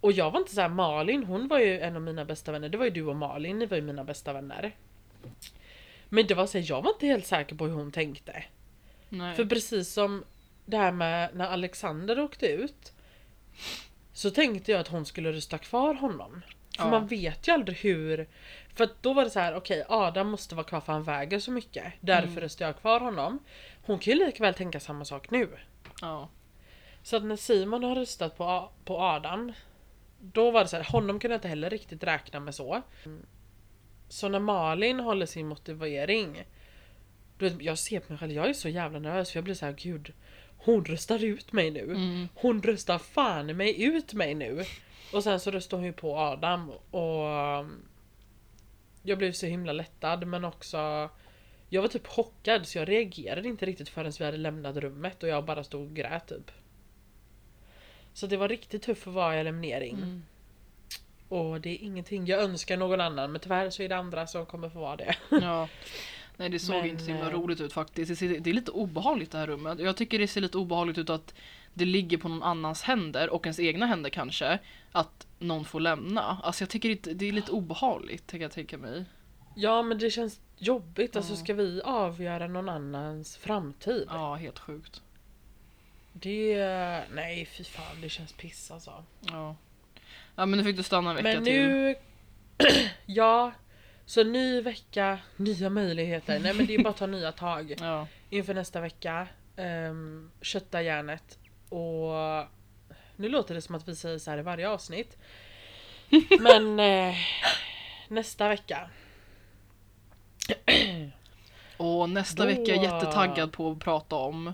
Speaker 1: Och jag var inte så här Malin, hon var ju en av mina bästa vänner. Det var ju du och Malin, ni var ju mina bästa vänner. Men det var så här, jag var inte helt säker på hur hon tänkte.
Speaker 2: Nej.
Speaker 1: För precis som det här med när Alexander åkte ut Så tänkte jag att hon skulle rösta kvar honom. För
Speaker 2: Ja.
Speaker 1: man vet ju aldrig hur För att då var det så här: okej Adam måste vara kvar för han väger så mycket Därför
Speaker 2: Mm.
Speaker 1: röstar jag kvar honom Hon kan ju lika väl tänka samma sak nu
Speaker 2: Ja.
Speaker 1: Så att när Simon har röstat på, på Adam Då var det så här, honom kunde jag inte heller riktigt räkna med så. Så när Malin håller sin motivering du vet, Jag ser på mig själv, jag är så jävla nervös för jag blir så här, gud Hon röstar ut mig nu.
Speaker 2: Mm.
Speaker 1: Hon röstar fan mig ut mig nu. Och sen så röstar hon ju på Adam och um, Jag blev så himla lättad men också Jag var typ chockad så jag reagerade inte riktigt förrän vi hade lämnat rummet och jag bara stod och grät typ Så det var riktigt tufft att vara i eliminering
Speaker 2: Mm.
Speaker 1: Och det är ingenting jag önskar någon annan men tyvärr så är det andra som kommer få vara det
Speaker 2: Ja. Nej det såg
Speaker 1: Men,
Speaker 2: inte så himla
Speaker 1: eh,
Speaker 2: roligt ut faktiskt. Det, ser, det är lite obehagligt det här rummet. Jag tycker det ser lite obehagligt ut att det ligger på någon annans händer och ens egna händer kanske. Att någon får lämna. Alltså jag tycker det, det är lite obehagligt kan jag tänka mig.
Speaker 1: Ja men det känns jobbigt, alltså ska vi avgöra någon annans framtid?
Speaker 2: Ja, helt sjukt.
Speaker 1: Det, nej fy fan det känns piss alltså.
Speaker 2: Ja. Ja men nu fick du stanna en vecka
Speaker 1: Men
Speaker 2: till.
Speaker 1: nu, ja, så ny vecka, nya möjligheter. Nej men det är bara att ta nya tag
Speaker 2: Ja.
Speaker 1: inför nästa vecka. Um, kötta järnet och nu låter det som att vi säger så här i varje avsnitt. Men eh, nästa vecka.
Speaker 2: Och nästa
Speaker 1: Då-
Speaker 2: vecka är jag jättetaggad på att prata om.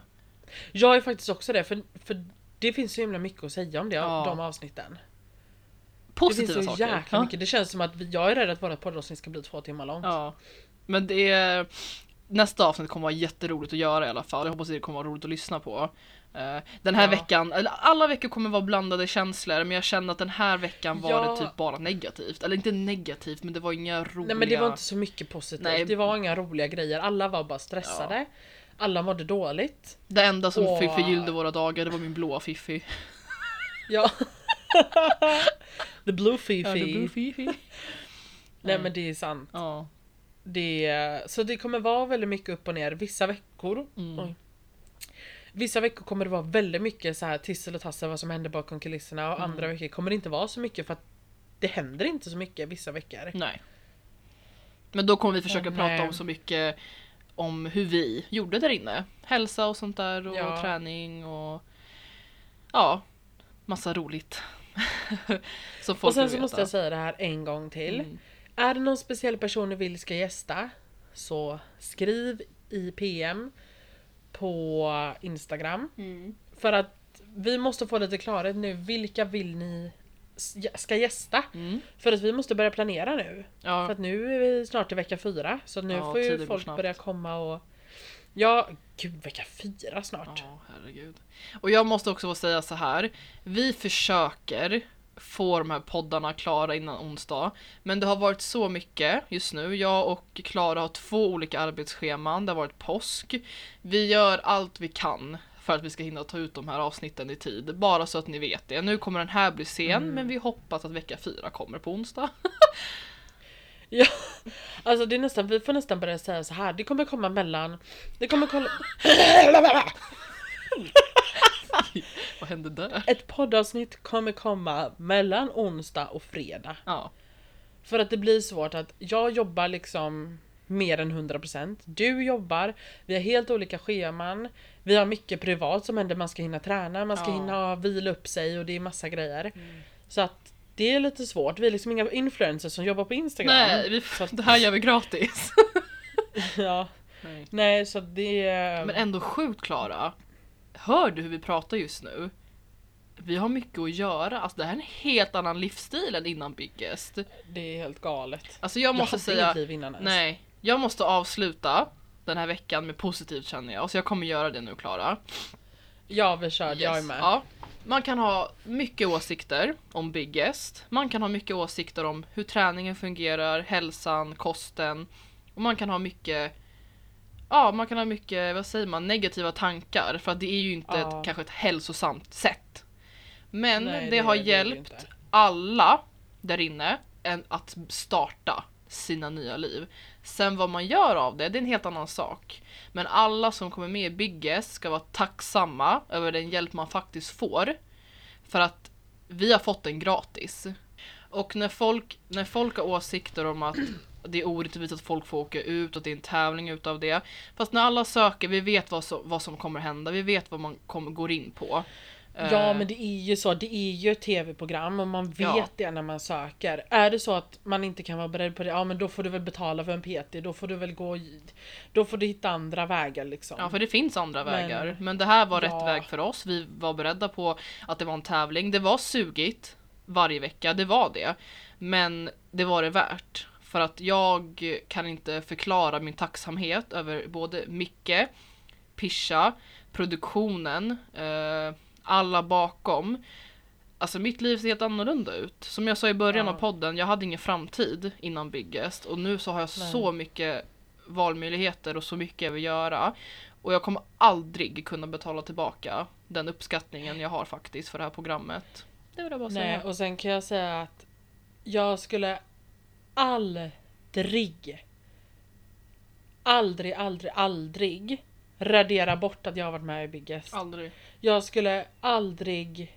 Speaker 1: Jag är faktiskt också det för, för det finns så himla mycket att säga om det,
Speaker 2: Ja.
Speaker 1: de avsnitten.
Speaker 2: Positiva
Speaker 1: det finns så
Speaker 2: saker.
Speaker 1: jäkla
Speaker 2: Ja.
Speaker 1: mycket. Det känns som att vi, jag är rädd att vårt poddavsnitt ska bli två timmar långt.
Speaker 2: Ja. Men det är... Nästa avsnitt kommer vara jätteroligt att göra i alla fall. Jag hoppas det kommer vara roligt att lyssna på. Eh, Den här
Speaker 1: Ja.
Speaker 2: veckan, eller alla veckor kommer vara blandade känslor men jag kände att den här veckan var
Speaker 1: Ja.
Speaker 2: det typ bara negativt. Eller inte negativt men det var inga roliga...
Speaker 1: Nej men det var inte så mycket positivt.
Speaker 2: Nej.
Speaker 1: Det var inga roliga grejer. Alla var bara stressade. Alla mådde dåligt.
Speaker 2: Det enda som för förgyllde våra dagar det var min blåa fiffi.
Speaker 1: Ja. The blue fifi.
Speaker 2: Ja, fiffi.
Speaker 1: Nej
Speaker 2: Mm.
Speaker 1: men det är sant.
Speaker 2: Ja.
Speaker 1: Det, så det kommer vara väldigt mycket upp och ner. Vissa veckor
Speaker 2: Mm.
Speaker 1: Vissa veckor kommer det vara väldigt mycket så här tissel och tassel vad som händer bakom kulisserna och
Speaker 2: Mm.
Speaker 1: andra veckor kommer det inte vara så mycket för att det händer inte så mycket vissa veckor.
Speaker 2: Nej. Men då kommer vi försöka
Speaker 1: Men,
Speaker 2: prata om så mycket om hur vi gjorde där inne. Hälsa och sånt där och
Speaker 1: Ja.
Speaker 2: träning och ja, massa roligt. så folk
Speaker 1: Och sen så
Speaker 2: veta.
Speaker 1: måste jag säga det här en gång till.
Speaker 2: Mm.
Speaker 1: Är det någon speciell person ni vill ska gästa så skriv i PM på Instagram.
Speaker 2: Mm.
Speaker 1: För att vi måste få lite klarhet nu. Vilka vill ni ska gästa?
Speaker 2: Mm.
Speaker 1: För att vi måste börja planera nu. För
Speaker 2: Ja,
Speaker 1: att nu är vi snart i vecka fyra. Så nu
Speaker 2: Ja,
Speaker 1: får ju folk börja komma och... Ja, gud vecka fyra snart.
Speaker 2: ja, herregud. Och jag måste också få säga så här. Vi försöker få de här poddarna klara innan onsdag. Men det har varit så mycket just nu. Jag och Klara har två olika arbetsscheman. Det har varit påsk. Vi gör allt vi kan för att vi ska hinna ta ut de här avsnitten i tid. Bara så att ni vet det. Nu kommer den här bli sen,
Speaker 1: Mm.
Speaker 2: men vi hoppas att vecka fyra kommer på onsdag.
Speaker 1: Ja, alltså det är nästan, vi får nästan börja säga så här. Det kommer komma mellan... Det kommer komma...
Speaker 2: Vad hände där?
Speaker 1: Ett poddavsnitt kommer komma mellan onsdag och fredag.
Speaker 2: Ja.
Speaker 1: För att det blir svårt att jag jobbar liksom mer än 100%. Du jobbar, vi har helt olika scheman. Vi har mycket privat som händer, man ska hinna träna, man ska
Speaker 2: Ja.
Speaker 1: hinna vila upp sig och det är massa grejer.
Speaker 2: Mm.
Speaker 1: Så att det är lite svårt. Vi är liksom inga influencers som jobbar på Instagram.
Speaker 2: Nej, vi,
Speaker 1: Så att-
Speaker 2: det här gör vi gratis.
Speaker 1: ja.
Speaker 2: Nej.
Speaker 1: Nej, så det...
Speaker 2: Men ändå sjukt Klara. Hör du hur vi pratar just nu? Vi har mycket att göra. Alltså det här är en helt annan livsstil än innan Biggest.
Speaker 1: Det är helt galet.
Speaker 2: Alltså jag måste
Speaker 1: hade
Speaker 2: säga,
Speaker 1: inget liv innan ens.
Speaker 2: nej, jag måste avsluta den här veckan med positivt känner jag. Så jag kommer göra det nu Klara.
Speaker 1: Ja, vi kör. Jag är
Speaker 2: Yes.
Speaker 1: med.
Speaker 2: Ja. Man kan ha mycket åsikter om Biggest. Man kan ha mycket åsikter om hur träningen fungerar, hälsan, kosten. Och man kan ha mycket Ja, man kan ha mycket, vad säger man, negativa tankar. För att det är ju inte
Speaker 1: Ja.
Speaker 2: ett, kanske ett hälsosamt sätt. Men
Speaker 1: Nej,
Speaker 2: det, har
Speaker 1: det det
Speaker 2: hjälpt
Speaker 1: inte.
Speaker 2: alla där inne att starta sina nya liv. Sen vad man gör av det, det är en helt annan sak. Men alla som kommer med i Biggest ska vara tacksamma över den hjälp man faktiskt får. För att vi har fått den gratis. Och när folk, när folk har åsikter om att det är orättvist att folk får åka ut och att det är en tävling utav det. Fast när alla söker, vi vet vad, så, vad som kommer hända, vi vet vad man kommer, går in på.
Speaker 1: Ja
Speaker 2: Eh,
Speaker 1: men det är ju så, det är ju ett tv-program och man vet
Speaker 2: Ja.
Speaker 1: det när man söker. Är det så att man inte kan vara beredd på det, ja men då får du väl betala för en PT, då får du väl gå, då får du hitta andra vägar liksom.
Speaker 2: Ja, för det finns andra
Speaker 1: Men-
Speaker 2: vägar. Men det här var
Speaker 1: Ja.
Speaker 2: rätt väg för oss. Vi var beredda på att det var en tävling. Det var sugigt varje vecka, det var det. Men det var det värt. För att jag kan inte förklara min tacksamhet över både Micke, Pisha, produktionen, eh, alla bakom. Alltså mitt liv ser helt annorlunda ut. Som jag sa i början
Speaker 1: Ja.
Speaker 2: av podden, jag hade ingen framtid innan Biggest och nu så har jag
Speaker 1: Nej.
Speaker 2: så mycket valmöjligheter och så mycket jag vill göra. Och jag kommer aldrig kunna betala tillbaka den uppskattningen jag har faktiskt för det här programmet. Det vill jag bara
Speaker 1: Nej,
Speaker 2: säga.
Speaker 1: och sen kan jag säga att jag skulle aldrig, aldrig, aldrig, aldrig radera bort att jag har varit med i Biggest.
Speaker 2: Aldrig.
Speaker 1: Jag skulle aldrig...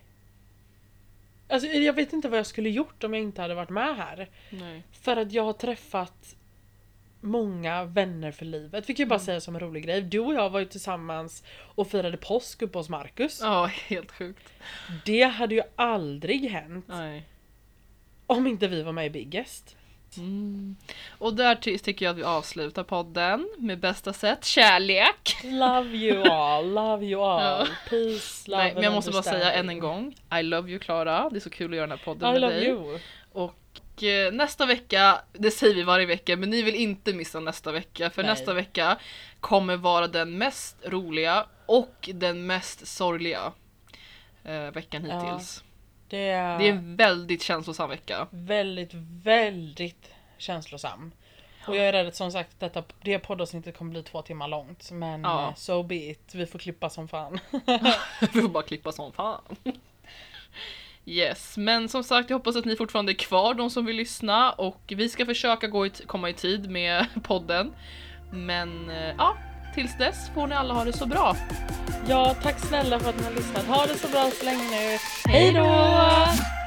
Speaker 1: Alltså jag vet inte vad jag skulle gjort om jag inte hade varit med här.
Speaker 2: Nej.
Speaker 1: För att jag har träffat många vänner för livet. Vi kan ju bara
Speaker 2: Mm.
Speaker 1: säga som en rolig grej. Du och jag var ju tillsammans och firade påsk uppe hos Marcus.
Speaker 2: Ja, helt sjukt.
Speaker 1: Det hade ju aldrig hänt
Speaker 2: Nej.
Speaker 1: om inte vi var med i Biggest.
Speaker 2: Mm. Och där ty- tycker jag att vi avslutar podden med bästa sätt. Kärlek!
Speaker 1: Love you all, love you all. Peace, love
Speaker 2: Nej, men jag måste bara säga än en gång. I love you Klara. Det är så kul att göra den här podden
Speaker 1: I
Speaker 2: med
Speaker 1: love
Speaker 2: dig.
Speaker 1: you.
Speaker 2: Och eh, nästa vecka, det säger vi varje vecka, men ni vill inte missa nästa vecka. För
Speaker 1: Nej.
Speaker 2: nästa vecka kommer vara den mest roliga och den mest sorgliga eh, veckan
Speaker 1: Ja. Det är,
Speaker 2: Det är en väldigt känslosam vecka.
Speaker 1: väldigt, väldigt känslosam. Och jag är rädd att som sagt detta, det poddavsnittet kommer bli två timmar långt. Men
Speaker 2: Ja.
Speaker 1: eh, so be it. Vi får klippa som fan.
Speaker 2: Vi får bara klippa som fan. Yes, men som sagt jag hoppas att ni fortfarande är kvar, de som vill lyssna. Och vi ska försöka gå i komma i tid med podden. Men eh, ja, tills dess får ni alla ha det så bra.
Speaker 1: Ja, tack snälla för att ni har lyssnat. Ha det så bra så länge nu. Hej då!